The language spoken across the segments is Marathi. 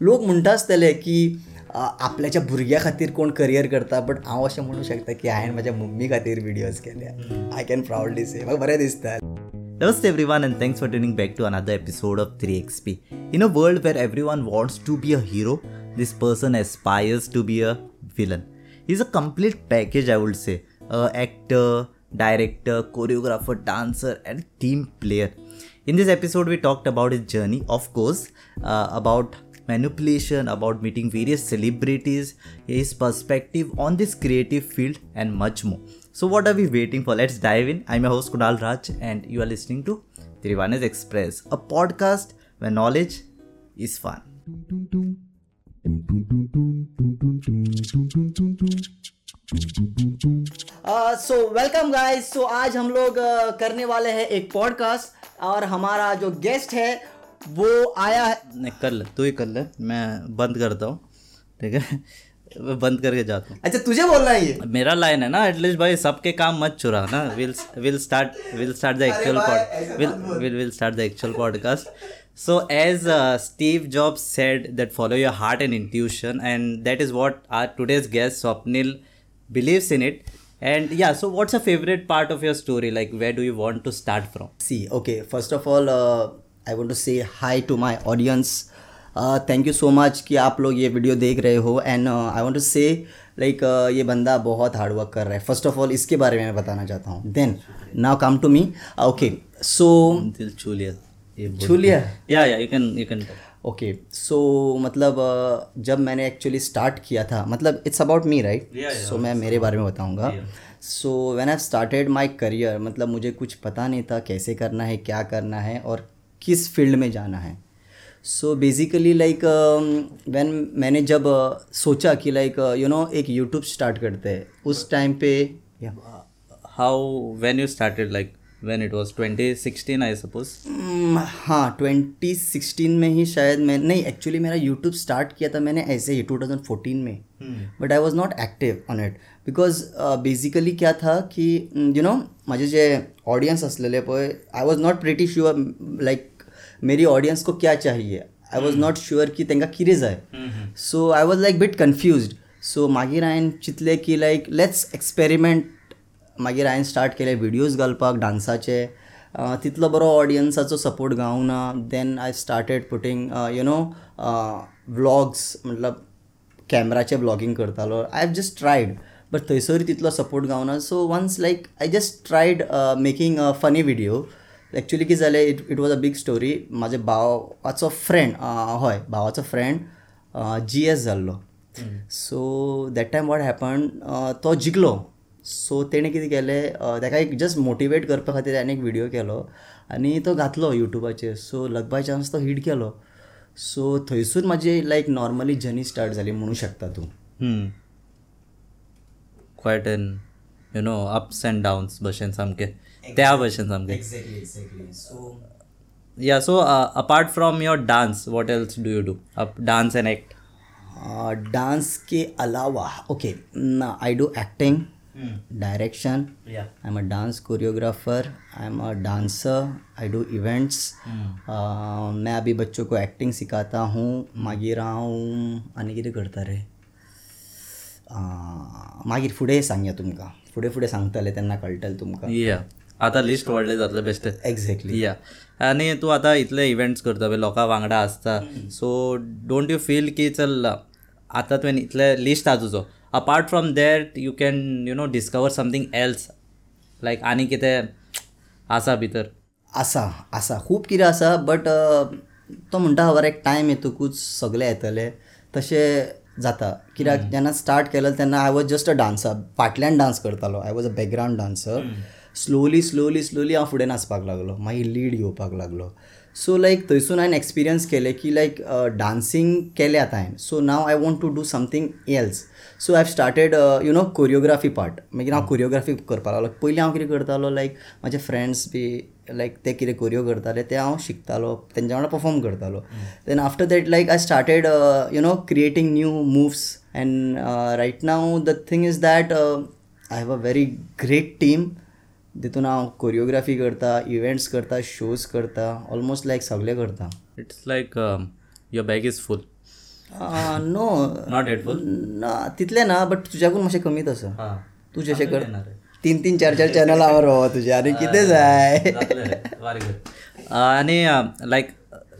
लोक म्हणटा आसतले की आपल्याच्या भुरग्या खातीर कोण करियर करता बट हांव अशें म्हणू शकता की हांवें म्हज्या मम्मी खातीर विडियोज केल्या. आय कॅन प्रावडली सेव म्हाका बरें दिसता नमस्ते everyone and thanks for tuning back to another episode of three X P in a world where everyone wants to be a hero this person aspires to be a villain is a complete package I would say actor director choreographer dancer and team player in this episode we talked about his journey of course about manipulation, about meeting various celebrities, his perspective on this creative field, and much more. So, what are we waiting for? Let's dive in. I'm your host Kunal Raj, and you are listening to Trivanes Express, a podcast where knowledge is fun. So welcome guys so आज हम लोग uh, करने वाले हैं एक पॉडकास्ट और हमारा जो गेस्ट है वो आया है। नहीं कर ले तू ही कर ले मैं बंद करता हूँ ठीक है? बंद करके जाता हूँ। अच्छा तुझे बोलना है ये? मेरा लाइन है ना एटलीस्ट भाई सबके काम मत चुरा ना? Will will start will start the actual will will will start the actual podcast so as Steve Jobs said that follow your heart and intuition and that is what our today's guest Swapnil believe in it and yeah so what's a favourite part of your story like where do you want to start from see okay first of all I want to say hi to my audience thank you so much कि आप लोग ये वीडियो देख रहे हो। And I want to say like ये बंदा बहुत हार्ड वर्क कर रहा है। फ़र्स्ट ऑफ़ ऑल इसके बारे में मैं बताना चाहता हूँ। Then now come to me okay so दिल छू लिया ये yeah you can you can okay so मतलब uh, जब मैंने एक्चुअली स्टार्ट किया था मतलब it's about me right so मैं मेरे बारे में बताऊँगा। So when I started my career मतलब मुझे कुछ पता नहीं था कैसे करना है क्या करना है और किस फ़ील्ड में जाना है। सो बेसिकली लाइक वैन मैंने जब uh, सोचा कि लाइक यू नो एक यूट्यूब स्टार्ट करते हैं उस time pay how when you started like when it was 2016 i suppose? Hmm, हाँ 2016 में ही शायद मैं नहीं एक्चुअली मेरा यूट्यूब स्टार्ट किया था मैंने ऐसे ही 2014 में। But I was not active on it because basically क्या था की यू नो माझे जे ऑडियन्स असलेले पळय I was not pretty sure like Mary audience को क्या चाहिए। आय वॉज़ नॉट शुअर की तांकां कितें जाय so I was like bit confused so मागीर हांवें चिंतलें की लायक लेट्स एक्सपेरिमेंट मागीर हांवें स्टार्ट केले विडियोज घालपाक डान्साचे. तितलो बरो ऑडियन्साचो सपोर्ट गावना. Then I started putting you know vlogs मतलब कॅमेराचे व्लॉगिंग करतालो. I have just tried but थंयसर तितलो सपोर्ट गावना. So once like I just tried making a funny video actually कितें जालें it it was a big story म्हाज्या भावाचो फ्रेंड हय भावाचो फ्रेंड जी एस जाल्लो so that time what happen तो जिकलो. सो तेणें कितें केलें ताका एक जस्ट मोटिवेट करपा खातीर हांवें एक विडियो केलो आनी तो घातलो युट्यूबाचेर सो लक बाय चान्स तो हिट केलो. सो थंयसून म्हाजी लायक नॉर्मली जर्नी स्टार्ट जाली म्हणूं शकता तूं. quite an you know ups and downs भशेन सामके. त्या भशेन सामके. So uh, apart from your dance what else do you do? Up dance and act. Dance के अलावा okay I do acting direction yeah. I am a dance choreographer I am a dancer I do events मैं अभी बच्चों को एक्टिंग सिखाता हूँ। मागीर हांव आनी कितें करता रे मागीर फुडें सांगया तुमकां। फुडें फुडें सांगतले तेन्ना कळटलें तुमकां। या आता लिस्ट वाडले जातले बेस्ट एक्झॅक्टली या आनी तूं आतां इतले इव्हेंट्स करता पळय लोकां वांगडा आसता सो डोंट यू फील की चल आतां तुवें इतले लिस्ट आहा तुजो apart from that you can you know discover something else like आनी कितें आसा भितर. आसा आसा खूब कितें आसा बट तो म्हणटा खबर एक टायम येतकूच सगळें येतलें. तशें जाता. कित्याक जेन्ना स्टार्ट केलें तेन्ना I was just a dancer फाटल्यान डान्स करतालो. I was a background dancer slowly slowly slowly हांव फुडें नाचपाक लागलो. मागीर लीड घेवपाक लागलो. सो लायक थंयसून हांवें एक्सपिरियन्स केलें की लायक डान्सींग केलें आतां हांवें so now I want to do something else so I started you know choreography part मागीर हांव कोरियोग्राफी करपाक लागलो पयलीं हांव कितें करतालो लायक म्हाजे फ्रेंड्स बी लायक ते कितें कोरियो करताले ते हांव शिकतालो तेंच्या वांगडा परफॉर्म करतालो then after that like I started you know creating new moves and right now the thing is that I have a very great team तितून हांव कोरियोग्राफी करता इव्हेंट्स करता शोज करता ऑलमोस्ट लायक सगळें करता. It's like your bag is full no not headful ना तितले ना बट तुज्याकून मातशें कमी तसं हां. तू जशें कर तीन तीन चार चार चॅनल आवर हो तुझे. आनी कितें जाय. आणि like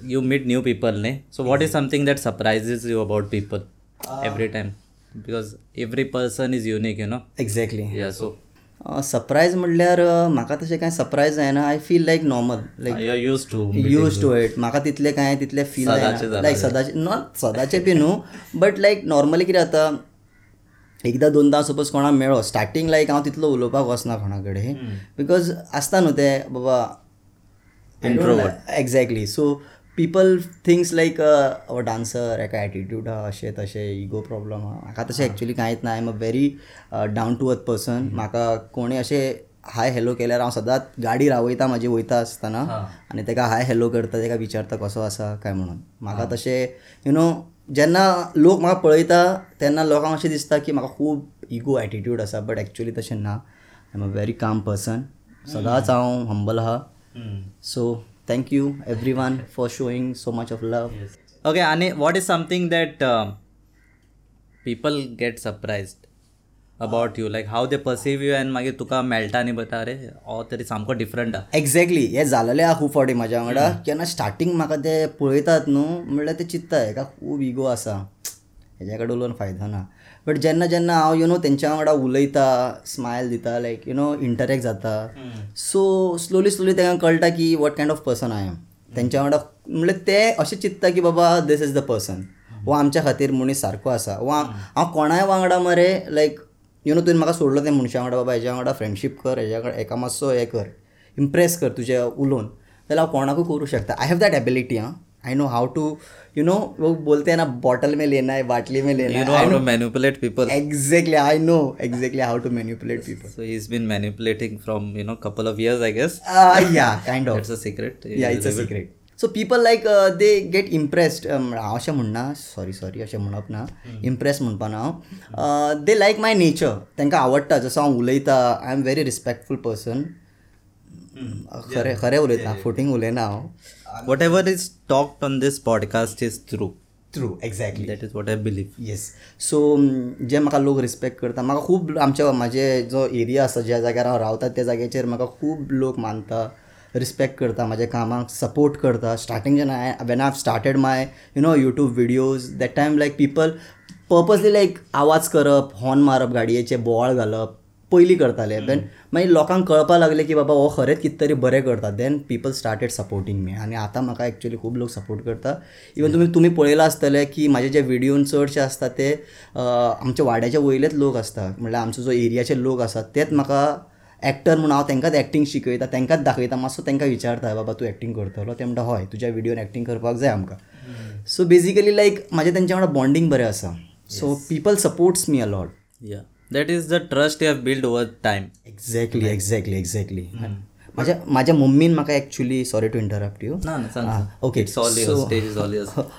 you meet new people न्ही so what is something that surprises you about people every time because every person is unique you know exactly yeah so surprise म्हणल्यार म्हाका तशें कांय सरप्रायज जायना I feel like normal like used to used to it म्हाका तितलें कांय तितलें फील जायना जाला लायक सदांचे नॉट सदांचें बी न्हू बट लायक नॉर्मली कितें जाता एकदां दोनदां सपोज कोणाक मेळ्ळो स्टार्टींग लायक हांव तितलो उलोवपाक वचना कोणा कडेन. बिकॉज आसता न्हू ते बाबा exactly so people things like हो डान्सर एका एटिट्यूड आहा अशें तशें इगो प्रॉब्लम आहा म्हाका तशें एक्चुली कांयच ना I am a very down to earth person म्हाका कोणें अशें हाय हॅलो केल्यार हांव सदांच गाडी रावयता म्हाजी वयता आसतना आनी ताका हाय हॅलो करता ताका विचारता कसो आसा काय म्हणून? म्हाका तशें यु नो जेन्ना लोक म्हाका पळयता तेन्ना लोकांक अशें दिसता की म्हाका खूब इगो एटिट्यूड आसा बट एक्चुली तशें ना. I am a very calm person सदांच हांव हंबल आहा so thank you everyone for showing so much of love okay आणि what is something that people get surprised about you like how they perceive you and मागीर तुका मेळटा आनी बता अरे हो तरी सामको डिफरंट आहा एक्झॅक्टली हें जालेलें आहा खूब फावटी म्हाज्या वांगडा केन्ना स्टार्टींग म्हाका ते पळयतात न्हू म्हणल्यार ते चित्ता हेका खूब इगो आसा हेज्या कडेन उलोवन फायदो ना. बट जेन्ना जेन्ना हांव यु नो तेंच्या वांगडा उलयता स्मायल दिता लायक यु नो इंटरेक्ट जाता. सो स्लोली स्लोली तांकां कळटा की what kind of person I am तेंच्या वांगडा म्हणल्यार ते अशें चित्ता की बाबा दिस इज द पर्सन हो आमच्या खातीर मनीस सारको आसा वा हांव कोणाय वांगडा मरे लायक यु नो तुवें म्हाका सोडलो त्या मनशा वांगडा बाबा हेज्या वांगडा फ्रेंडशीप कर हेज्या वांगडा एका मातसो हें कर. इम्प्रेस कर तुजें उलोवन. जाल्यार हांव कोणाकूय करूं शकता. आय हॅव दॅट एबिलिटी हां. I know how to you know वो बोलते हैं ना बॉटल में लेना है बाटली में लेना यू नो है how to manipulate people exactly I know exactly how to manipulate people So he's been manipulating from you know couple of years, I guess. Yeah kind of That's a secret. Yeah it's a secret so people like they get impressed हांव अशें म्हणना सॉरी सॉरी अशें म्हणप ना इम्प्रेस म्हणपा ना हांव दे लायक माय नेचर तांकां आवडटा जसो हांव उलयता I am very respectful person खरें खरें उलयता फुटींग उलयना हांव Whatever is talked on this podcast is true. True exactly That is what I believe. Yes so जे म्हाका लोक रिस्पेक्ट करता म्हाका खूब आमच्या म्हाजे जो एरिया आसा ज्या जाग्यार हांव रावता त्या जाग्याचेर म्हाका खूब लोक मानता रिस्पेक्ट करता म्हाज्या कामाक सपोर्ट करता स्टार्टींग जेन्ना हांवें when I started my you know YouTube videos that time like people purposely like आवाज करप हॉर्न मारप गाडयेचे बोवाळ घालप पयलीं करताले. देन मागीर लोकांक कळपा लागलें की बाबा हो खरेंच कितें तरी बरें करता. Then people started supporting me आनी आतां म्हाका एक्चुली खूब लोक सपोर्ट करता. इवन तुमी तुमी पळयलां आसतलें की म्हाजे जे विडियोन चडशे आसता ते आमच्या वाड्याचे वयलेच लोक आसता म्हणल्यार आमचो जो एरियाचे लोक आसात तेच म्हाका एक्टर म्हणून हांव तांकांच एक्टींग शिकयता तांकांच दाखयता. मातसो तांकां विचारता बाबा तूं एक्टींग करतलो? ते म्हणटा हय तुज्या विडियोन एक्टींग करपाक जाय आमकां. सो बेजिकली लायक म्हाजें तेंच्या वांगडा बॉन्डिंग बरें आसा. So people supports me a lot Yeah. That is the trust you have built over time. Exactly exactly exactly माझ्या माझ्या मम्मीन म्हाका actually sorry to interrupt you No, no, सांग. ओके.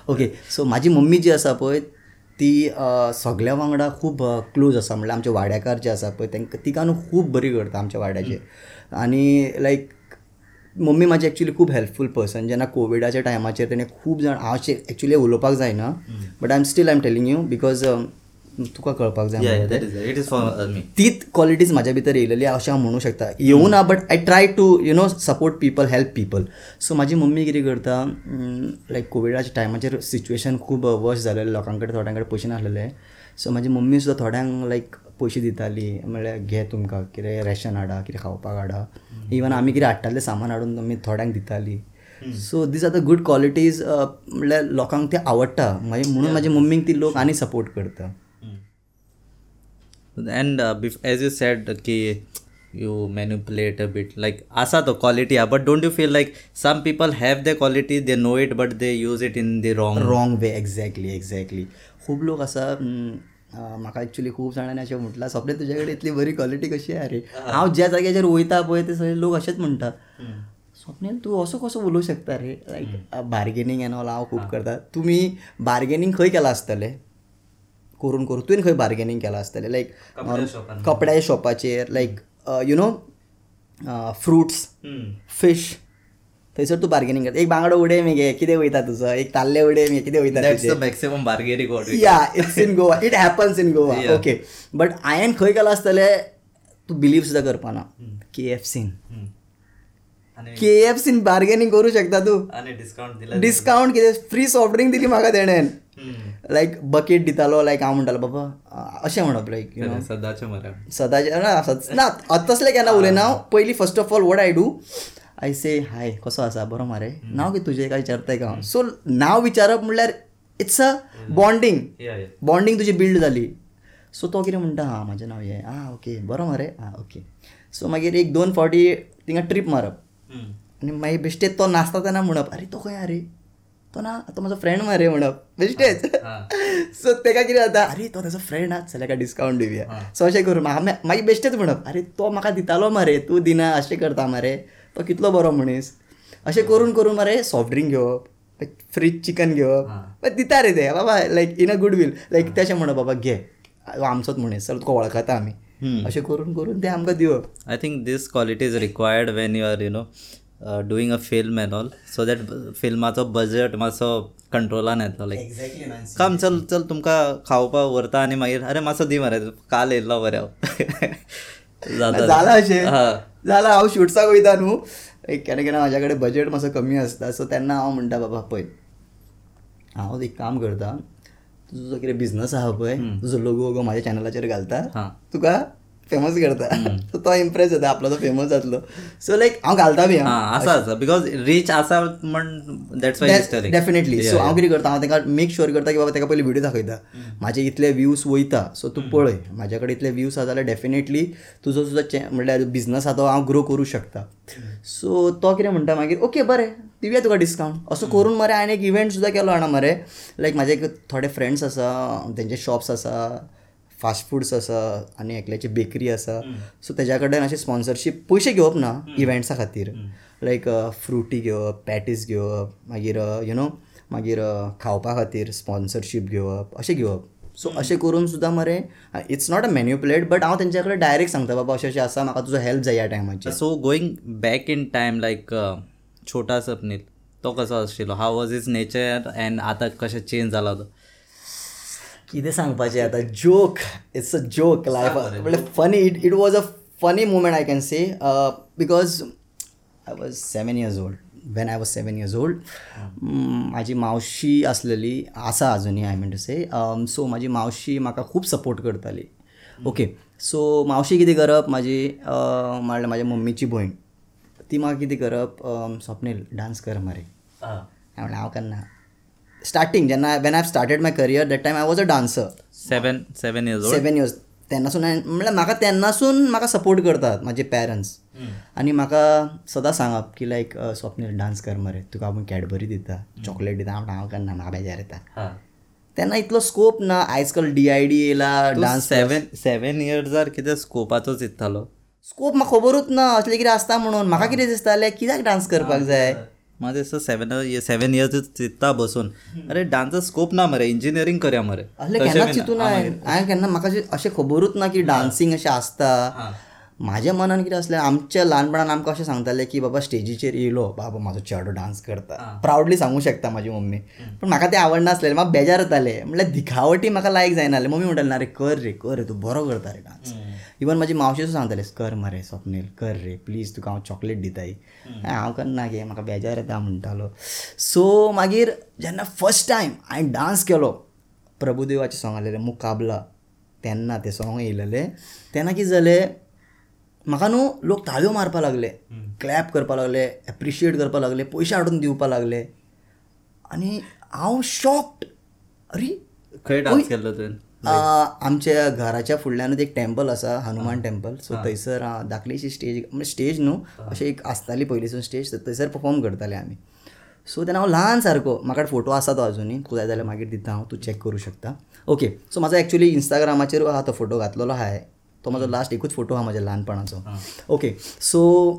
ओके सो माझी मम्मी जी आसा पळय ती अ, सगळ्या वांगडा खूब क्लोज आसा म्हणल्यार आमचे वाड्याकार जे आसा पळय तांकां तिका न्हू खूब बरी करता आमच्या वाड्याचे. आनी लायक मम्मी म्हाजी एक्चुली खूब हेल्पफूल पर्सन जेन्ना कोविडाच्या टायमाचेर तेणें खूब जाण हांव एक्चुली उलोवपाक जायना. But I am still I am telling you because तुका कळपाक जाय uh. तीच क्वालिटीज म्हाज्या भितर येयलेली अशें हांव म्हणूं शकता. येवं ना but I try to you know support people help people so म्हाजी मम्मी कितें करता लायक कोविडाच्या टायमाचेर सिच्युएशन खूब वर्स जालेलें लोकां कडेन थोड्यां कडेन पयशे नासलेले. सो म्हाजी मम्मी सुद्दां थोड्यांक लायक पयशे दिताली. म्हणल्यार घे तुमकां कितें रेशन हाडा कितें खावपाक हाडा. इवन आमी कितें हाडटाले सामान हाडून आमी थोड्यांक दिताली. So these are the good qualities म्हणल्यार लोकांक ते आवडटा. मागीर म्हणून म्हाजी मम्मीक ती लोक आनी सपोर्ट करता. And uh, bef- as you said, कि you manipulate a bit. Like asa to quality, yeah, but don't you feel like some people have the quality, they know it, but they use it in the wrong. Wrong way exactly exactly खूब लोक आसा हम्म, अं, म्हाका एक्चुली खूब जाणांनी अशें म्हटलां सपने तुजे कडेन इतली बरी क्वॉलिटी कशी आहे रे? हांव ज्या जाग्याचेर वयता पळय ते सगळे लोक अशेंच म्हणटा स्वप्नील तूं असो कसो उलोवं शकता रे? लायक बार्गेनींग एन ऑल हांव खूब करता. तुमी बार्गेनींग खंय केलां आसतलें करून करून. तुवें खंय बार्गेनींग केलां आसतलें लायक कपड्याच्या शॉपाचेर like you know fruits. Fish थंयसर तूं बार्गेनींग करता एक बांगडो उडय मगे कितें वयता तुजो एक ताल्ले उडय मगे कितें वयता maximum bargaining yeah it's in Goa it happens in Goa. Okay but हांवें खंय गेलो आसतलें तूं बिलीव सुद्दां करपाना के एफ सीन के एफ सीन बार्गेनींग करूं शकता तूं. डिस्काउंट डिस्कावंट कितें फ्री सॉफ्ट ड्रिंक दिली म्हाका तेणेन लायक बकेट दितालो लायक हांव म्हणटालो बाबा अशें म्हणप लायक यू नो सदांचे मरे सदांचे ना सद- ना तसलें केन्ना उलयना हांव. पयलीं first of all what I do I say hi कसो आसा? बरो मरे. नांव कितें तुजें काय विचारताय का? हांव सो नांव विचारप म्हणल्यार इट्स अ बॉन्डिंग बॉन्डिंग तुजी बिल्ड जाली सो तो कितें म्हणटा हां म्हजें नांव हें आं ओके बरो मरे. आं ओके सो मागीर एक दोन फावटी थिंगा ट्रीप मारप. आनी मागीर बेश्टेच तो नाचता तेन्ना म्हणप अरे तो खंय हा रे? तो ना तो म्हजो फ्रेंड मरे म्हणप बेश्टेच सो तेका कितें जाता अरे तो ताजो फ्रेंड आहा जाल्यार काय डिस्कावंट दिवया सो अशें करून मागीर बेश्टेच म्हणप अरे तो म्हाका दितालो मरे तूं दिना अशें करता मरे. तो कितलो बरो मनीस अशें करून करून मरे सॉफ्ट ड्रिंक घेवप फ्रीज चिकन घेवप. दिता रे ते बाबा like in a good will like ते अशें म्हणप बाबा घे. आमचोच मनीस चल तुका वळखता आमी अशें करून करून ते आमकां दिवप. I think this quality is required when you are you know doing a film and all so that फिल्माचो budget मातसो कंट्रोलान येतलो लायक काम चल चल तुमकां खावपाक व्हरता आनी मागीर अरे मातसो दी मरे काल येयल्लो मरे. हांव जाला अशें. जाला हांव शुट्साक वयता न्हू. एक केन्ना केन्ना म्हाज्या कडेन बजेट मातसो कमी आसता. सो तेन्ना हांव म्हणटा बाबा पळय हांव एक काम करता. तुजो जो कितें बिझनस आहा पळय तुजो लोगो वोगो म्हाज्या चॅनलाचेर घालता. हा. तुका फेमस करता. सो तो इम्प्रेस जाता आपलो तो फेमस जातलो सो लायक हांव घालता बी हा. आसा आसा बिकॉज रीच आसा म्हण दॅट्स वाय डेफिनेटली सो हांव कितें करता हांव ताका मेक शुअर करता की बाबा ताका पयलीं व्हिडिओ दाखयता. म्हाजे इतले व्ह्यूज वयता सो तूं पळय. म्हाज्या कडेन इतले व्ह्यूज आसा जाल्यार डेफिनेटली तुजो तुजो चे म्हणल्यार बिझनस आहा तो हांव ग्रो करूं शकता. सो तो कितें म्हणटा मागीर ओके बरें. दिवया तुका डिस्कावंट असो करून मरे हांवें एक इव्हेंट सुद्दां केलो जाणा मरे. लायक म्हाजे एक थोडे फ्रेंड्स आसा तेंचे शॉप्स आसा. फास्ट फूड्स आसा आनी एकल्याची बेकरी आसा सो तेज्या कडेन अशें स्पॉन्सरशीप पयशे घेवप ना इव्हेंट्सा खातीर. लायक फ्रुटी घेवप पॅटीस घेवप मागीर यु नो मागीर खावपा खातीर स्पॉन्सरशीप घेवप अशें घेवप सो अशें करून सुद्दां मरे it's not a manipulate but हांव तेंच्या कडेन डायरेक्ट सांगता बाबा अशें अशें आसा म्हाका तुजो हेल्प जाय ह्या टायमाचेर so going back in time like छोटा सपनील तो कसो आशिल्लो how was his nature and आतां कशें चेंज जाला तो कितें सांगपाचें आतां? Joke it's a joke life म्हणल्यार funny it it was a funny moment I can say because I was seven years old when I was seven years old म्हाजी मावशी आसलेली आसा अजुनूय I mean to say so म्हाजी मावशी म्हाका खूब सपोर्ट करताली. ओके सो मावशी कितें करप? म्हाजी अं, म्हणल्यार म्हाज्या मम्मीची भयण ती म्हाका कितें करप? अं, स्वप्नील डान्स कर मरे. हांवें म्हणलें हांव करना स्टार्टींग जेन्ना when I started my career that time I was a dancer seven seven years old seven years तेन्नासून हांवें म्हणल्यार म्हाका तेन्नासून म्हाका सपोर्ट करतात म्हाजे पेरंट्स आनी म्हाका सदां सांगप की लायक स्वप्नील डान्स कर मरे. तुका आपूण कॅडबरी दिता चॉकलेट दिता हांव हांव करना म्हाका बेजार येता. तेन्ना इतलो स्कोप ना. आयज काल डी आय डी येयला डान्स सेवन सेवन इयर्सार कितें स्कोपाचो चिंत्तालो स्कोप म्हाका खबरूच ना. असलें कितें आसता म्हणून. म्हाका कितें दिसतालें? कित्याक डान्स करपाक जाय? म्हाका दिसता सेवन सेवन इयर्स चिंत्ता बसून. अरे डान्सचा स्कोप ना मरे इंजिनियरींग करया मरे. चिंतून हांवें केन्ना म्हाका अशें खबरूच ना की डान्सींग अशें आसता म्हाज्या मनान कितें आसलें आमच्या ल्हानपणान आमकां अशें सांगतालें की बाबा स्टेजीचेर येयलो बाबा म्हाजो चेडो डान्स करता. प्रावडली सांगूं शकता म्हाजी मम्मी. पण म्हाका तें आवडनासलें म्हाका बेजार येतालें म्हणल्यार दिखावटी म्हाका लायक जायनासलें मम्मी म्हणटाली ना रे कर रे कर रे तूं बरो करता रे डान्स इवन म्हाजी मावशी सुद्दां सांगतालें कर मरे स्वप्नील कर रे प्लीज तुका हांव चॉकलेट दिताय हांव करना गे म्हाका बेजार येता म्हणटालो सो मागीर जेन्ना फस्ट टायम हांवें डान्स केलो प्रभुदेवाचें सॉंग आसलेलें मुकाबला तेन्ना तें सॉंग येयलेलें तेन्ना कितें जालें म्हाका न्हू लोक ताळयो मारपा लागले क्लॅप करपा लागले एप्रिशिएट करपा लागले पयशे हाडून दिवपा लागले. आनी हांव शॉक्ड अरे खंय डान्स केल्लो तुवें आमच्या घराच्या फुडल्यानूच एक टेंपल आसा हनुमान टेंपल सो थंयसर धाकलीशी स्टेज म्हणजे स्टेज न्हू अशें एक आसताली पयलींसून स्टेज थंयसर परफॉर्म करताले आमी सो तेन्ना हांव ल्हान सारको म्हाका फोटो आसा तो अजुनूय तूं जाय जाल्यार मागीर दिता हांव तूं चॅक करूं शकता. ओके सो म्हाजो एक्चुली इंस्टाग्रामाचेर आहा तो फोटो घातलेलो आहाय तो म्हजो लास्ट एकूच फोटो आहा म्हाज्या ल्हानपणाचो. ओके सो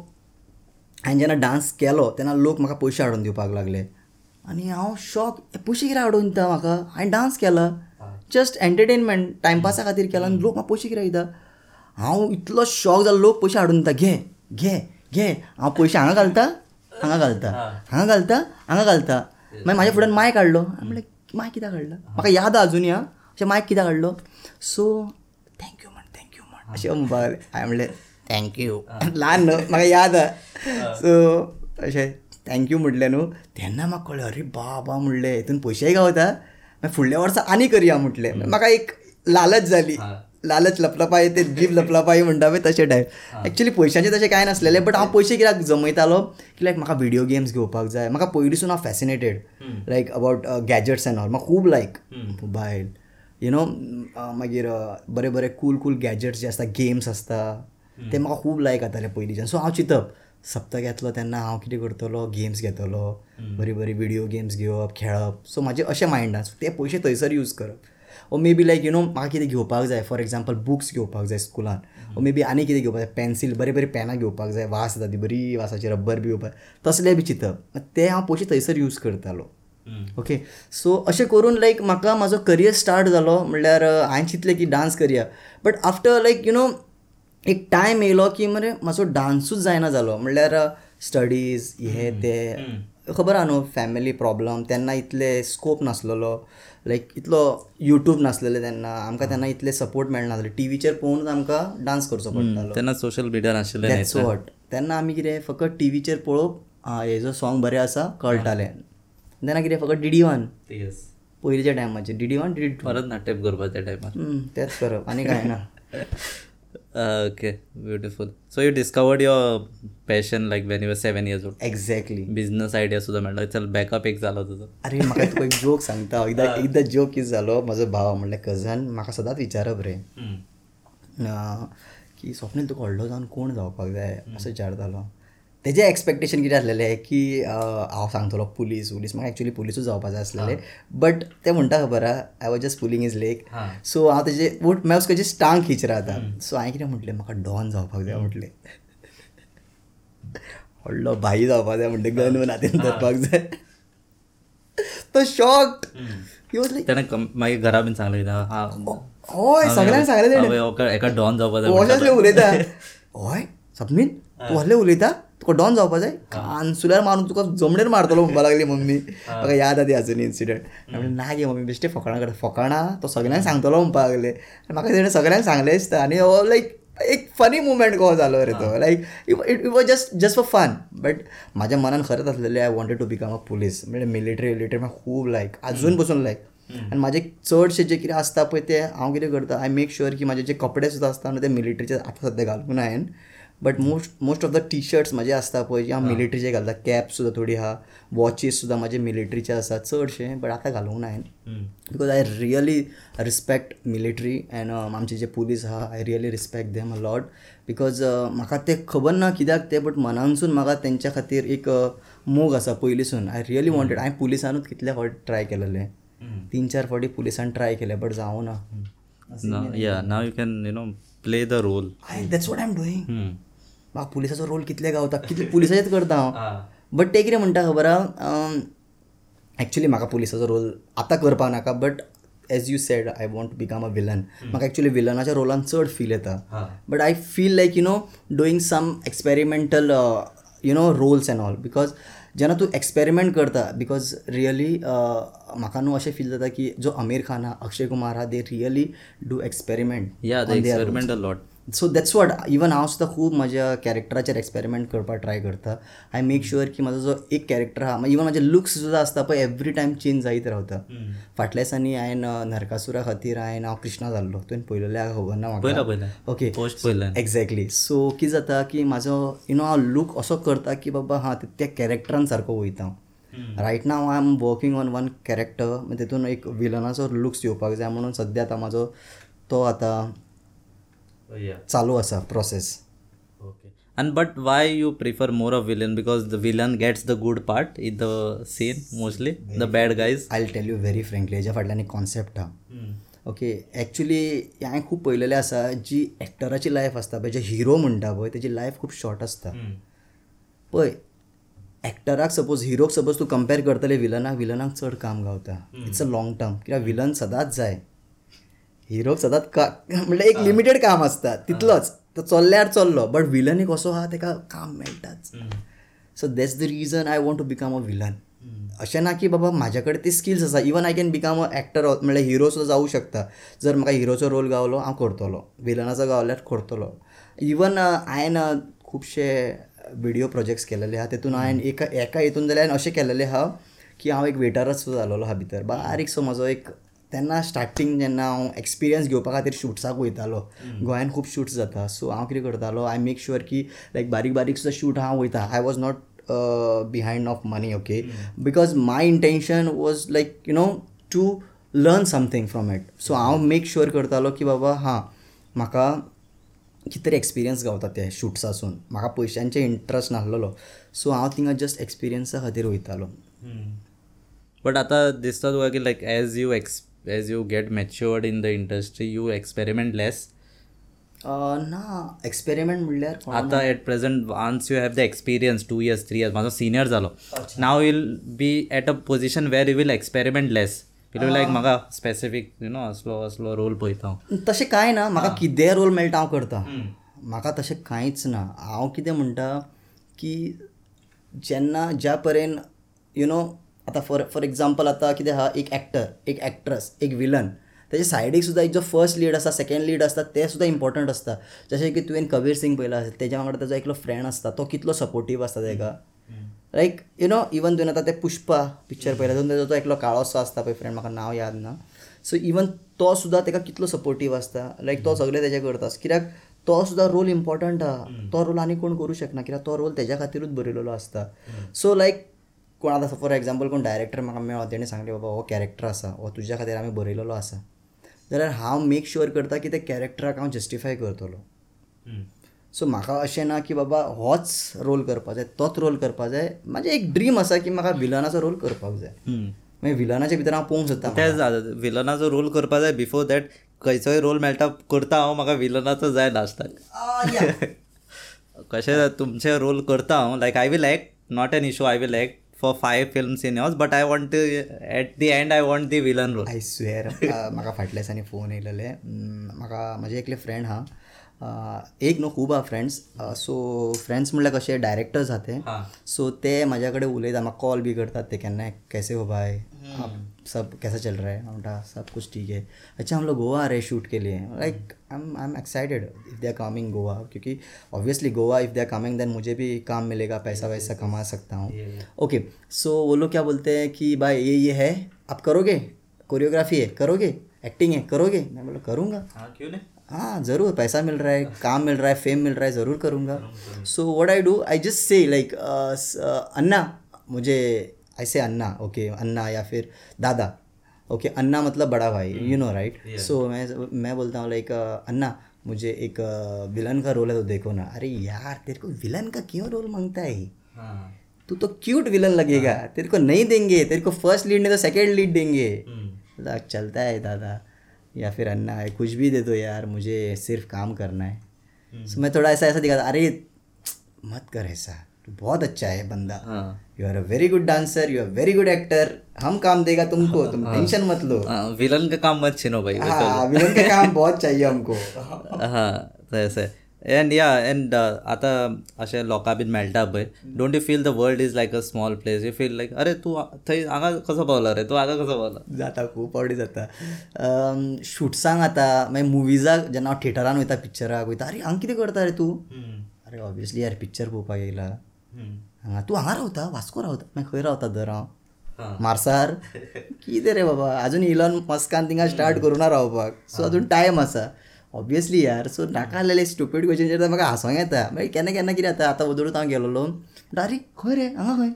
हांवें जेन्ना डान्स केलो तेन्ना लोक म्हाका पयशे हाडून दिवपाक लागले. आनी हांव शॉक पयशे कितें हाडून दिता म्हाका? हांवें डान्स केला. जस्ट एंटरटेनमेंट टायमपासा खातीर केला आनी लोक म्हाका पयशे कितें दिता हांव इतलो शॉक जालो लोक पयशे हाडून दिता. घे घे घे. हांव पयशे हांगा घालता हांगा घालता हांगा घालता हांगा घालता. मागीर म्हाज्या फुड्यान माय काडलो म्हणलें माय कित्याक काडला म्हाका याद अजुनूय हा. अशें मायक कित्याक काडलो सो थँक्यू म्हण थँक्यू म्हण. अशें म्हणपाक लागलें हांवें म्हणलें थँक्यू ल्हान न्हू म्हाका याद आहा. सो अशें थँक्यू म्हटलें न्हू. तेन्ना म्हाका कळ्ळें अरे बाबा म्हणलें हितून पयशेय गावता. फुडल्या वर्सा आनी करया म्हटलें. म्हाका एक लालच जाली लालच लपलपाय ते जीव लपलपाय म्हणटा पळय तशें टायप एक्चुली पयशांचें तशें कांय नासलेलें बट हांव पयशे कित्याक जमयतालो? की लायक म्हाका व्हिडिओ गेम्स घेवपाक जाय. म्हाका पयलींसून हांव fascinated like about gadgets and all म्हाका खूब लायक मोबायल यु नो मागीर बरे बरे कूल कूल गॅजेट्स जे आसता गेम्स आसता ते म्हाका खूब लायक जाताले पयलींच्यान. सो हांव चिंतप सप्तक येतलो तेन्ना हांव कितें करतलो गेम्स घेतलो बरी बरी व्हिडिओ गेम्स घेवप खेळप. सो म्हाजें अशें मायंडान सो ते पयशे थंयसर यूज करप. ओ maybe like you know म्हाका कितें घेवपाक जाय. फॉर एग्जाम्पल बुक्स घेवपाक जाय स्कुलान ओ मे बी आनी कितें घेवपाक जाय. पेन्सील बरी बरी पेनां घेवपाक जाय. वास येता ती बरी वासाची रब्बर बी घेवपाक तसलें बी चिंतप. ते हांव पयशे थंयसर यूज करतालो. ओके सो अशें करून लायक म्हाका म्हाजो करियर स्टार्ट जालो म्हणल्यार हांवें चिंतलें की डान्स करया but after like you know एक टायम येयलो की मरे म्हाजो डान्सूच जायना जालो म्हणल्यार स्टडीज हे ते. खबर आहा न्हू फॅमिली प्रॉब्लम तेन्ना इतले स्कोप नासलेलो. लायक इतलो यूट्यूब नासलेले तेन्ना आमकां तेन्ना इतले सपोर्ट मेळनासले. टीव्हीचेर पळोवनूच आमकां डान्स करचो पडटालो. तेन्ना सोशल मिडिया नाशिल्लें वॉट तेन्ना आमी कितें फकत टीव्हीचेर पळोवप आं हेजो सॉंग बरें आसा कळटालें. तेन्ना कितें फकत डी डी वन येस पयलींच्या टायमाचेर D D one D D two परत नाट्य करपा त्या टायमार तेंच करप. आनी कांय ना. Okay beautiful so you discovered your passion like when you seven years old exactly business idea सुद्धा मेळ्ळो चल बॅकअप एक जालो तुजो अरे म्हाका तुका एक जोक सांगता. एकदां एकदां जोक कितें जालो म्हजो भाव म्हणल्यार कजन म्हाका सदांच विचारप रे. की स्वप्नील तुका व्हडलो जावन कोण जावपाक जाय असो विचारतालो तेजें एक्सपेक्टेशन कितें आसलेलें की हांव सांगतलो पुलीस पुलीस म्हाका एक्चुली पुलिसूच जावपाक जाय आसलेलें बट ते म्हणटा खबर आहा I was just pulling his leg so हांव तेजे वोट हांव तेजे स्टांग खीच राहता सो हांवें कितें म्हटलें म्हाका डॉन जावपाक जाय म्हटलें. व्हडलो भाई जावपाक जाय म्हणटा गन वन हातीन धरपाक जाय तो लायक तेणें मागीर घरा बीन सांगलें हा. हय सगळ्यांक सांगलें एका डॉन जावपा जाय उलयता. हय सपनील तूं व्हडलें उलयता? तुका डॉन जावपा जाय. कानसुल्यार मारून तुका जमणेर मारतलो म्हणपा लागली मम्मी. म्हाका याद आहा आजून इन्सिडंट हांवें ना गे मम्मी बेश्टे फकाणां करता फकाणां तो सगळ्यांक सांगतलो म्हणपा लागले. म्हाका तेणें सगळ्यांक सांगलें दिसता. आनी लायक एक फनी मुवमेंट कहो जालो रे तो. Like it was just just for fun but म्हाज्या मनान खरेंच आसलेलें I wanted to become a police म्हणजे मिलिटरी मिलिटरी म्हाका खूब लायक अजून पसून लायक आनी म्हाजे चडशे जे कितें आसता पळय ते हांव कितें करता आय मेक शुअर की म्हाजे जे कपडे सुद्दां आसता न्हू ते मिलिटरीचे आतां सद्या घालूंक ना हांवें but most most of the T shirts म्हाजे आसता पळय जे हांव मिलिटरीचे घालता कॅप सुद्दां थोडी आहा वॉचीस सुद्दां म्हाजे मिलिटरीचे आसा चडशे बट आतां घालूंक ना हांवें because I really respect military and आमचे जे पुलीस आहा I really respect them a lot because म्हाका ते खबर ना कित्याक ते बट मनानसून म्हाका तेंच्या खातीर एक uh, मोग आसा पयलींसून आय रियली वॉन्टेड हांवें पुलिसानूच कितले फावटी ट्राय केलेले. तीन चार फावटी पुलिसान ट्राय केले बट जावं ना. Yeah now you can you know play the role I that's what I am doing म्हाका पुलिसाचो रोल कितले गावता? कितले पुलिसाचेच करता हांव बट ते कितें म्हणटा खबर आहा एक्चुली म्हाका पुलिसाचो रोल आतां करपाक नाका but as you said I want to become a villain म्हाका एक्चुली विलनाच्या रोलान चड फील येता. But I feel like you know doing some experimental you know roles and all because जेन्ना तूं एक्सपेरिमेंट करता बिकॉज रियली म्हाका न्हू अशें फील जाता की जो आमीर खान आहा अक्षय कुमार आहा they really do experiment yeah the experiment a lot so that's what even हांव सुद्दां खूब म्हज्या कॅरेक्टराचेर एक्सपेरिमेंट करपाक ट्राय करता. आय मेक शुअर की म्हाजो जो एक कॅरेक्टर आहा इवन म्हाजे लुक्स सुद्दां आसता पळय एवरी टायम चेंज जायत रावता फाटल्या दिसांनी हांवें नरकासुरा खातीर हांवें हांव कृष्णा जाल्लो तुवें पयलेलें हांव खबर ना म्हाका ओके एक्झॅक्टली सो कितें जाता की म्हाजो यु नो हांव लूक असो करता की बाबा हां त्या कॅरेक्टरान सारको वयता हांव right now I am working on one character तितून एक विलनाचो लुक्स येवपाक जाय. म्हणून सद्या आतां म्हाजो तो आतां चालू आसा process Okay. And but why you prefer more of villain? Because the villain gets the good part in the scene mostly. The bad guys. I tell you very frankly हेज्या फाटल्यान एक कॉन्सेप्ट आहा ओके एक्चुली हांवें खूब पळयलेलें आसा जी एक्टराची लायफ आसता पळय जे हिरो म्हणटा पळय तेजी लायफ खूब शॉर्ट आसता पळय एक्टराक सपोज हिरोक सपोज तूं कंपेर करतले विलनाक विलनाक चड काम गावता. इट्स अ लाँग टर्म कित्याक विलन सदांच जाय. हिरोक सदांच का म्हणल्यार एक लिमिटेड काम आसता तितलोच तो चल्ल्यार चल्लो. बट विलन एक असो आहा तेका काम मेळटाच so that's the reason I want to become a villain अशें ना की बाबा म्हाजे कडेन ती स्किल्स आसा even I can become a actor म्हणल्यार हिरो सुद्दां जावं शकता. जर म्हाका हिरोचो रोल गावलो हांव करतलो. विलनाचो गावल्यार करतलो. इवन हांवें खुबशे व्हिडिओ प्रोजेक्ट्स केलेले आहा तितून हांवें एका एका हितून जाल्यार हांवें अशें केलेलें आहा की हांव एक वेटरच जालोलो आहा भितर. बारीक सो म्हजो एक तेन्ना स्टार्टींग जेन्ना हांव एक्सपिरियन्स घेवपा खातीर शूट्साक वयतालो. गोंयान खूब शूट्स जाता. सो हांव कितें करतालो आय मेक शुअर की लायक बारीक बारीक सुद्दां शूट हांव वयता. I was not behind of money okay because my intention was like you know to learn something from it so हांव मेक शुअर करतालो की बाबा हां म्हाका कितें तरी एक्सपिरियन्स गावता ते शूट्सासून म्हाका पयशांचे इंट्रस्ट नासलेलो. सो हांव थिंगा जस्ट एक्सपिरियन्सा खातीर वयतालो. बट आता दिसता तुका की like as you ex as you get matured in the industry you experiment less ना एक्सपेरिमेंट म्हणल्यार आता at present once you have the experience two years three years माझो सिनियर जालो now will be at a position where you will experiment less it will like म्हाका स्पेसिफीक यू नो असलो असलो रोल पळयता हांव तशें कांय ना म्हाका कितेंय रोल मेळटा हांव करता? म्हाका तशें कांयच ना. हांव कितें म्हणटा की जेन्ना ज्या परेन यू नो आतां फॉर फॉर एग्जाम्पल आतां कितें आहा एक एक्टर एक एक्ट्रस एक विलन तेजे सायडीक सुद्दां एक जो फर्स्ट लीड आसता सेकंड लीड आसता ते सुद्दां इम्पॉर्टंट आसता जशें की तुवें कबीर सिंग पयला तेज्या वांगडा ताजो एकलो फ्रेंड आसता तो कितलो सपोर्टीव आसता ताका लायक यू नो इवन तुवें आतां तें पुष्पा पिक्चर पयला तातूंत तेजो तो एकलो काळोसो आसता पळय फ्रेंड म्हाका नांव याद ना. सो इवन तो सुद्दां ताका कितलो सपोर्टीव आसता लायक तो सगळें तेजें करता कित्याक? तो सुद्दां रोल इम्पॉर्टंट आहा तो रोल आनी कोण करूं शकना कित्याक? तो रोल तेज्या खातीरूच बरयलेलो आसता सो लायक कोण आतां फॉर एग्जाम्पल कोण डायरेक्टर म्हाका मेळ्ळो तेणें सांगलें बाबा हो कॅरेक्टर आसा हो तुज्या खातीर आमी बरयलेलो आसा जाल्यार हांव मेक शुअर करता की त्या कॅरेक्टराक हांव जस्टिफाय करतलो. सो म्हाका अशें ना की बाबा होच रोल करपा जाय तोच रोल करपा जाय. म्हाजें एक ड्रीम आसा की म्हाका विलनाचो रोल करपाक जाय. मागीर विलनाच्या भितर हांव पोवंक सोदता तेच विलनाचो रोल करपा जाय बिफोर दॅट खंयचोय रोल मेळटा करता हांव म्हाका विलनाचो जाय लास्टाक कशें तुमचे रोल करता हांव like I will act not an issue I will act for five films in yours but I want at the end I want the villain role I swear म्हाका फाटल्या दिसांनी फोन येयलेले म्हाका म्हजे एकले फ्रेंड हा एक न्हू खूब आहा फ्रेंड्स सो फ्रेंड्स म्हणल्यार कशे डायरेक्टर्स आहा ते सो ते म्हाज्या कडेन उलयता म्हाका कॉल बी करतात ते केन्नाय कैसे हो भाई? आप सब कैसा चल रहा है? म्हणटा सब कुछ ठीक है. अच्छा हम लोग गोवा आ रहे शूट के लिए. Like I am I am excited if they are coming Goa क्योंकि obviously Goa if they are coming then मुझे भी काम मिलेगा पैसा वैसा कमा सकता हूँ. ओके सो वो लोग क्या बोलते हैं कि भाई ये ये है आप करोगे? कोरियोग्राफी है करोगे? एक्टिंग है करोगे? मैं बोला करूँगा. क्यों नहीं? हाँ ज़रूर पैसा मिल रहा है काम मिल रहा है फेम मिल रहा है ज़रूर करूँगा। So what I do I just say like Anna मुझे ऐसे अन्ना ओके okay, अन्ना या फिर दादा ओके okay, अन्ना मतलब बड़ा भाई यू नो राइट सो मैं मैं बोलता हूँ लाइक अन्ना मुझे एक विलन का रोल है तो देखो ना। अरे यार तेरे को विलन का क्यों रोल माँगता है? तू तो क्यूट विलन लगेगा। तेरे को नहीं देंगे तेरे को फ़र्स्ट लीड नहीं तो सेकेंड लीड देंगे। चलता है दादा। या फिर अन्ना है कुछ भी दे दो यार मुझे सिर्फ़ काम करना है। सो मैं थोड़ा ऐसा ऐसा दिखाता अरे मत कर ऐसा। तो बहुत अच्छा है बंदा। You are a very good dancer you are very good actor हम काम देगा तुमको तुम टेंशन मत लो। विलन का काम मत छीनो भाई हाँ विलन का काम बहुत चाहिए हमको। हाँ तो तशें एंड या एंड आतां अशें लोकां बीन मेळटा पळय. Don't you feel the world is like a small place you feel like अरे तूं थंय हांगा कसो पावला रे? तूं हांगा कसो पावला? जाता खूब फावटी जाता. शूट्सांक आतां. मागीर मुविजाक जेन्ना हांव थिएटरान वयता पिक्चराक वयता अरे हांगा कितें करता रे तूं? अरे ऑब्वियसली यार पिक्चर पळोवपाक येयला हांगा तूं हांगा रावता? वास्को रावता? मागीर खंय रावता तर हांव? मार्सार? कितें रे बाबा? आजून इलॉन मस्कान थिंगा स्टार्ट करुना रावपाक. सो अजून टायम आसा ऑब्वियसली यार सो नाका आसलेले स्टुपीड क्वेश्चन म्हाका हांसोंक येता. मागीर केन्ना केन्ना कितें जाता आतां वदळूत हांव गेलोलो अरे खंय रे हांगा खंय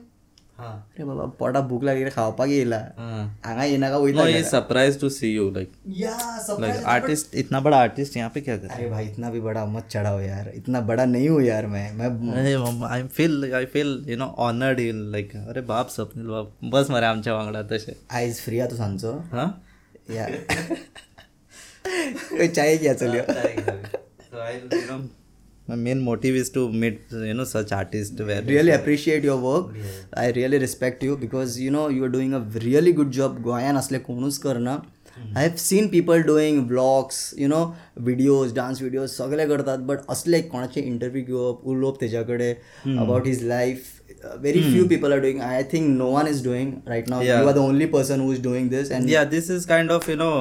अरे बाबा पोटा भूक लागली खावपाक येयला हांगा येनाका वयता surprise to see you like yeah like artist इतना बड़ा आर्टिस्ट यहाँ पे क्या कर अरे भाई इतना भी बड़ा मत चढ़ाओ यार इतना बड़ा नहीं हूँ यार मैं मैं अरे I feel I feel you know honoured in like अरे बाप स्वप्नील बाप बस मरे आमच्या वांगडा तशें आयज फ्री आहा तूं सांजचो हां? या चाय घ्या चलयो My main motive is to meet, you know, such artists where really appreciate your work i really respect you because you know you are doing a really good job गोंयान असले कोणूच करना I have seen people doing blogs you know videos dance videos सगळे करतात बट असले कोणाचे इंटरव्यू घेवप उलोवप तेच्या कडेन about his life very few people are doing I think no one is doing right now Yeah. You are the only person who is doing this and yeah this is kind of you know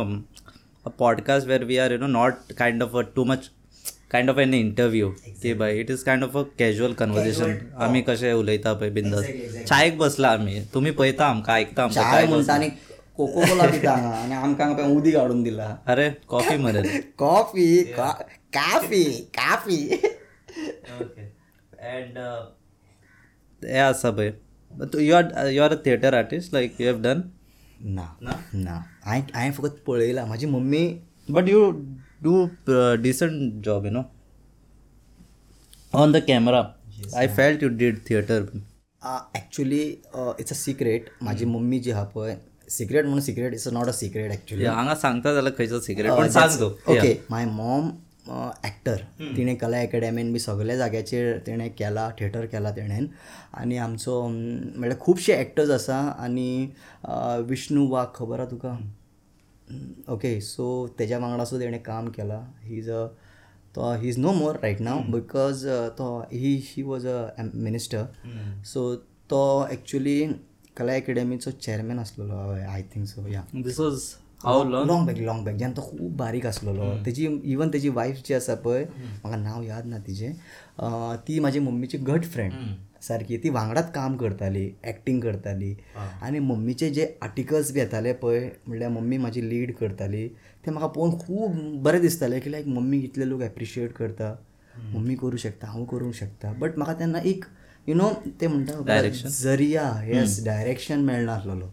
a podcast where we are you know not kind of a too much kind of an interview. की by it is kind of a casual conversation आम्ही कशे उलयता पळय बिंदास. चायेक बसला आम्ही. तुम्ही पळयता आमकां ऐकता आमकां चाय काय म्हणटा आनी कोको कोला पिता आनी आमकां हांगा उदीक हाडून दिला. अरे कॉफी मरे कॉफी काफी काफी. अँड हे आसा पळय you are you are a theatre artist like you have done ना. ना? हांवें हांवें फकत पळयलां म्हाजी mummy but you do decent job you know on the camera I felt you did theatre actually it's a secret म्हाजी मम्मी जी आहा पळय. सिक्रेट म्हणून secret it's not a secret actually हांगा सांगता जाल्यार खंयचो सिक्रेट पण सांग तूं ओके माय मॉम ॲक्टर तिणें कला अकॅडमीन बी सगळे जाग्याचेर तिणें केला थिएटर केला तेणेन आनी आमचो अम, म्हणल्यार खुबशे एक्टर्स आसा आनी विष्णू वाघ खबर आहा तुका? ओके सो तेज्या वांगडा सुद्दां तेणें काम केलां. ही इज अ तो he is no more right now because तो he he was a minister so तो एक्च्युली कला अकॅडमीचो चेअरमॅन आसलेलो I think so yeah this was long back long back जेन्ना तो खूब बारीक आसलेलो तेजी इवन तेजी वायफ जी आसा पळय म्हाका नांव याद ना तिजें ती म्हाजी मम्मीची घट फ्रेंड सारकी ती वांगडाच काम करताली एक्टींग करताली. आनी मम्मीचे जे आर्टिकल्स बी येताले पळय म्हणल्यार मम्मी म्हाजी लीड करताली. ते म्हाका पळोवन खूब बरें दिसतालें की लायक मम्मी इतले लोक एप्रिशिएट करता. मम्मी करूं शकता हांव करूंक शकता. बट म्हाका तेन्ना एक यु नो ते म्हणटा जरिया येस डायरेक्शन मेळनासलेलो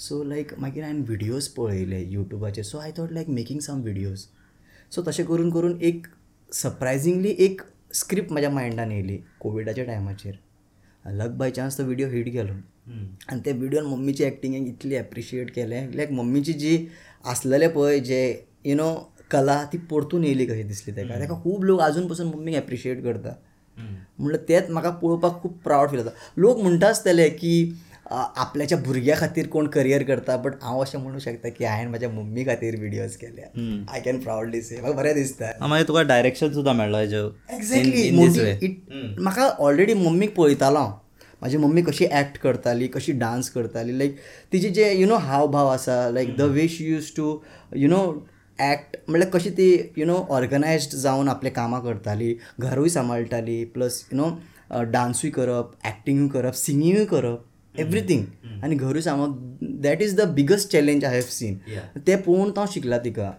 सो लायक मागीर हांवें व्हिडियोज पळयले युट्यूबाचेर so I thought like making some videos so तशें करून करून एक सरप्रायझिंगली एक स्क्रिप्ट म्हाज्या मायंडान येयली कोविडाच्या टायमाचेर लक बाय चान्स तो व्हिडियो हिट गेलो. आनी ते व्हिडियोन मम्मीची एक्टिंग इतली एप्रिशिएट केलें. लायक मम्मीची जी आसलेले पळय जे यु नो कला ती परतून येयली कशी दिसली ताका. ताका खूब लोक आजून पसून मम्मीक एप्रिशिएट करता. म्हणल्यार तेच म्हाका पळोवपाक खूब प्रावड फील जाता लोक म्हणटा आसतले की आपल्याच्या भुरग्या खातीर कोण करियर करता बट हांव अशें म्हणूं शकता की हांवें म्हाज्या मम्मी खातीर व्हिडियोज केल्या. आय कॅन प्रावडली से म्हाका बरें दिसता. मागीर तुका डायरेक्शन सुद्दां मेळ्ळो हेजो एक्झॅक्टली म्हाका ऑलरेडी मम्मीक पळयतालो हांव. म्हाजी मम्मी कशी ॲक्ट करताली कशी डान्स करताली लायक तिचे जे यु नो हावभाव आसा like the way she used to you know act म्हणल्यार कशी ती यु नो ऑर्गनायज्ड जावन आपले कामां करताली घरूय सांबाळटाली प्लस यु नो डान्सूय करप ॲक्टिंगूय करप सिंगींगूय करप. एवरीथींग आनी घरूय सांबाळप that is the biggest challenge I have seen ते पळोवन हांव शिकला तिका.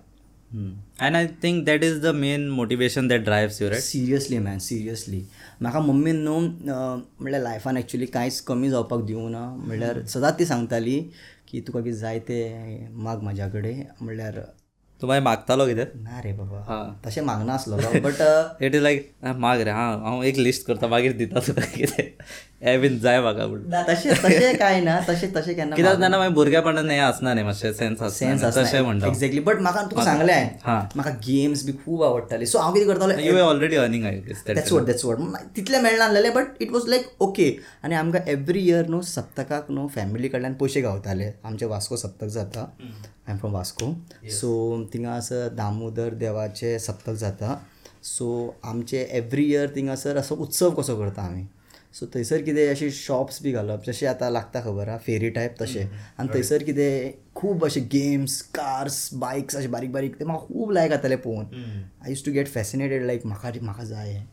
And I think that is the main motivation that drives you right seriously man seriously म्हाका मम्मीन न्हू म्हणल्यार लायफान एक्चुली कांयच कमी जावपाक दिवं ना. म्हणल्यार सदांच ती सांगताली की तुका कितें जाय तें माग म्हाज्या कडेन म्हणल्यार तूं मागीर मागतालो कितें? ना रे बाबा. हां. तशें मागना आसलेलो बट इट इज लायक माग रे हां हांव एक लिस्ट करता मागीर दिता तुका कितें. बीन जाय म्हाका म्हणून तशें तशें कांय ना तशें तशें केन्ना कित्याक तेन्ना मागीर भुरगेपणान हें आसना न्ही मातशें सेन्स सेन्स तशें म्हणटा एक्झॅक्टली बट म्हाका तुका सांगलें हांवें हां. म्हाका गेम्स बी खूब आवडटाली. सो हांव कितें करतालो you are already earning I that's what that's what तितलें मेळना but it was like okay आनी आमकां एवरी इयर न्हू सप्तकाक न्हू फॅमिली कडल्यान पयशे गावताले. आमचे वास्को सप्तक जाता. I am from Vasco. So थिंगासर Damodar देवाचे सप्तक जाता. सो आमचे एवरी इयर थिंगासर असो उत्सव कसो करता आमी सो थंयसर कितें अशे शॉप्स बी घालप जशें आतां लागता खबर आहा फेरी टायप तशें आनी थंयसर कितें खूब अशे गेम्स कार्स बायक्स अशे बारीक बारीक ते म्हाका खूब लायक जाताले पळोवन I used to get fascinated like म्हाका म्हाका जाय. हें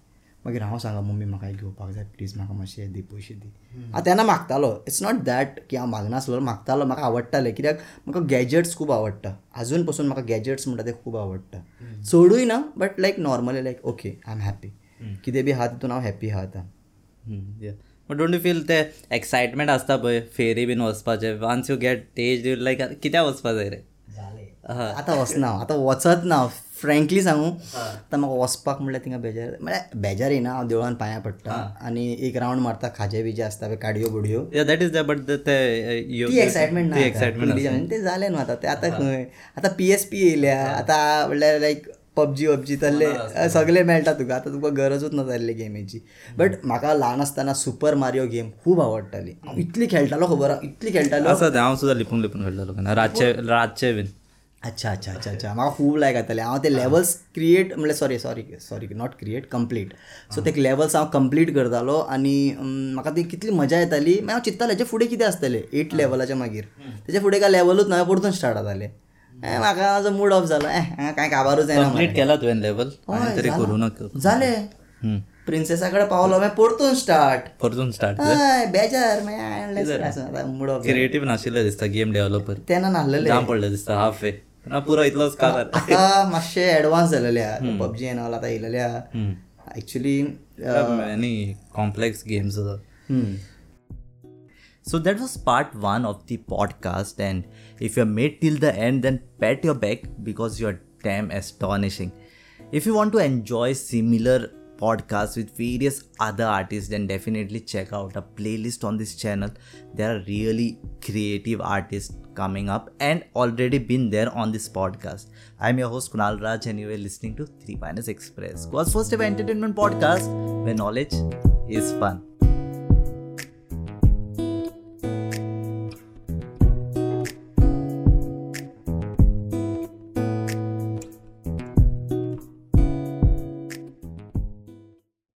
मागीर हांव सांगा मम्मी म्हाका घेवपाक जाय प्लीज म्हाका मातशें दी पयशे दी. हांव तेन्ना मागतालो. इट्स नॉट दॅट की हांव मागनासलो मागतालो म्हाका आवडटालें. कित्याक? म्हाका गॅजेट्स खूब आवडटा. आजून पसून म्हाका गॅजेट्स म्हणटा ते खूब आवडटा. चडूय ना but like normally like okay I am happy कितें बी आहा तितून हांव हॅपी आहा आतां. बट डोंट यू फील ते एक्सायटमेंट आसता पळय फेरी बीन वचपाचें. Once you get age you like कित्याक वचपा जाय रे आतां वचना हांव आतां वचत ना फ्रँकली सांगू आतां म्हाका वचपाक म्हणल्यार थिंगा बेजार. म्हळ्यार बेजार येना हांव देवळान पांयां पडटा. आनी एक रावंड मारता खाजे बिजे आसता पळय काडयो बुडयो. दॅट इज द बट ते ती एक्सायटमेंट ती एक्सायटमेंट ना ते जालें न्हू आतां. ते आतां खंय आतां पी एस पी येयल्या आतां म्हणल्यार लायक पबजी वबजी तल्ले सगळे मेळटा तुका. आतां तुका गरजूच ना जाल्ली गेमीची. बट म्हाका ल्हान आसतना सुपर मारियो गेम खूब आवडटाली. हांव इतली खेळटालो खबर. इतली खेळटालो. आसा हांव सुद्दां लिपून लिपून खेळटालो केन्ना रातचे रातचे बीन अच्छा अच्छा अच्छा अच्छा. म्हाका खूब लायक जातालें हांव ते लेवल्स क्रिएट म्हणल्यार sorry sorry sorry not create complete so ते लेवल्स हांव कंप्लीट करतालो आनी म्हाका ती कितली मजा येताली. मागीर हांव चिंत्तालें हेचे फुडें कितें आसतलें एट लेवलाच्या मागीर. तेचे फुडें काय लेवलूच ना परतून स्टार्ट जाताले म्हाका म्हाजो मूड ऑफ जालो कांय काबारूच येना कंप्लीट. केला तुवें लेवल तरी. करू नका. जालें प्रिन्सेसा कडेन पावलो मागीर परतून स्टार्ट परतून स्टार्ट हय बेजार मागीर मूड ऑफ क्रिएटीव नाशिल्लो दिसता गेम डेव्हलपर तेन्ना नासलेले जाम पडलें दिसता हाफ वे पुरो इतलोच कालार आतां मातशे एडवान्स जालेले आहा पबजी एन ऑल आतां येयलेले आहा actually many complex games So that was part one of the podcast, and if you're made till the end, then pat your back because you're damn astonishing. If you want to enjoy similar podcasts with various other artists, then definitely check out a playlist on this channel. There are really creative artists coming up and already been there on this podcast. I'm your host Kunal Raj, and you are listening to 3 Minus Express, was first ever entertainment podcast where knowledge is fun.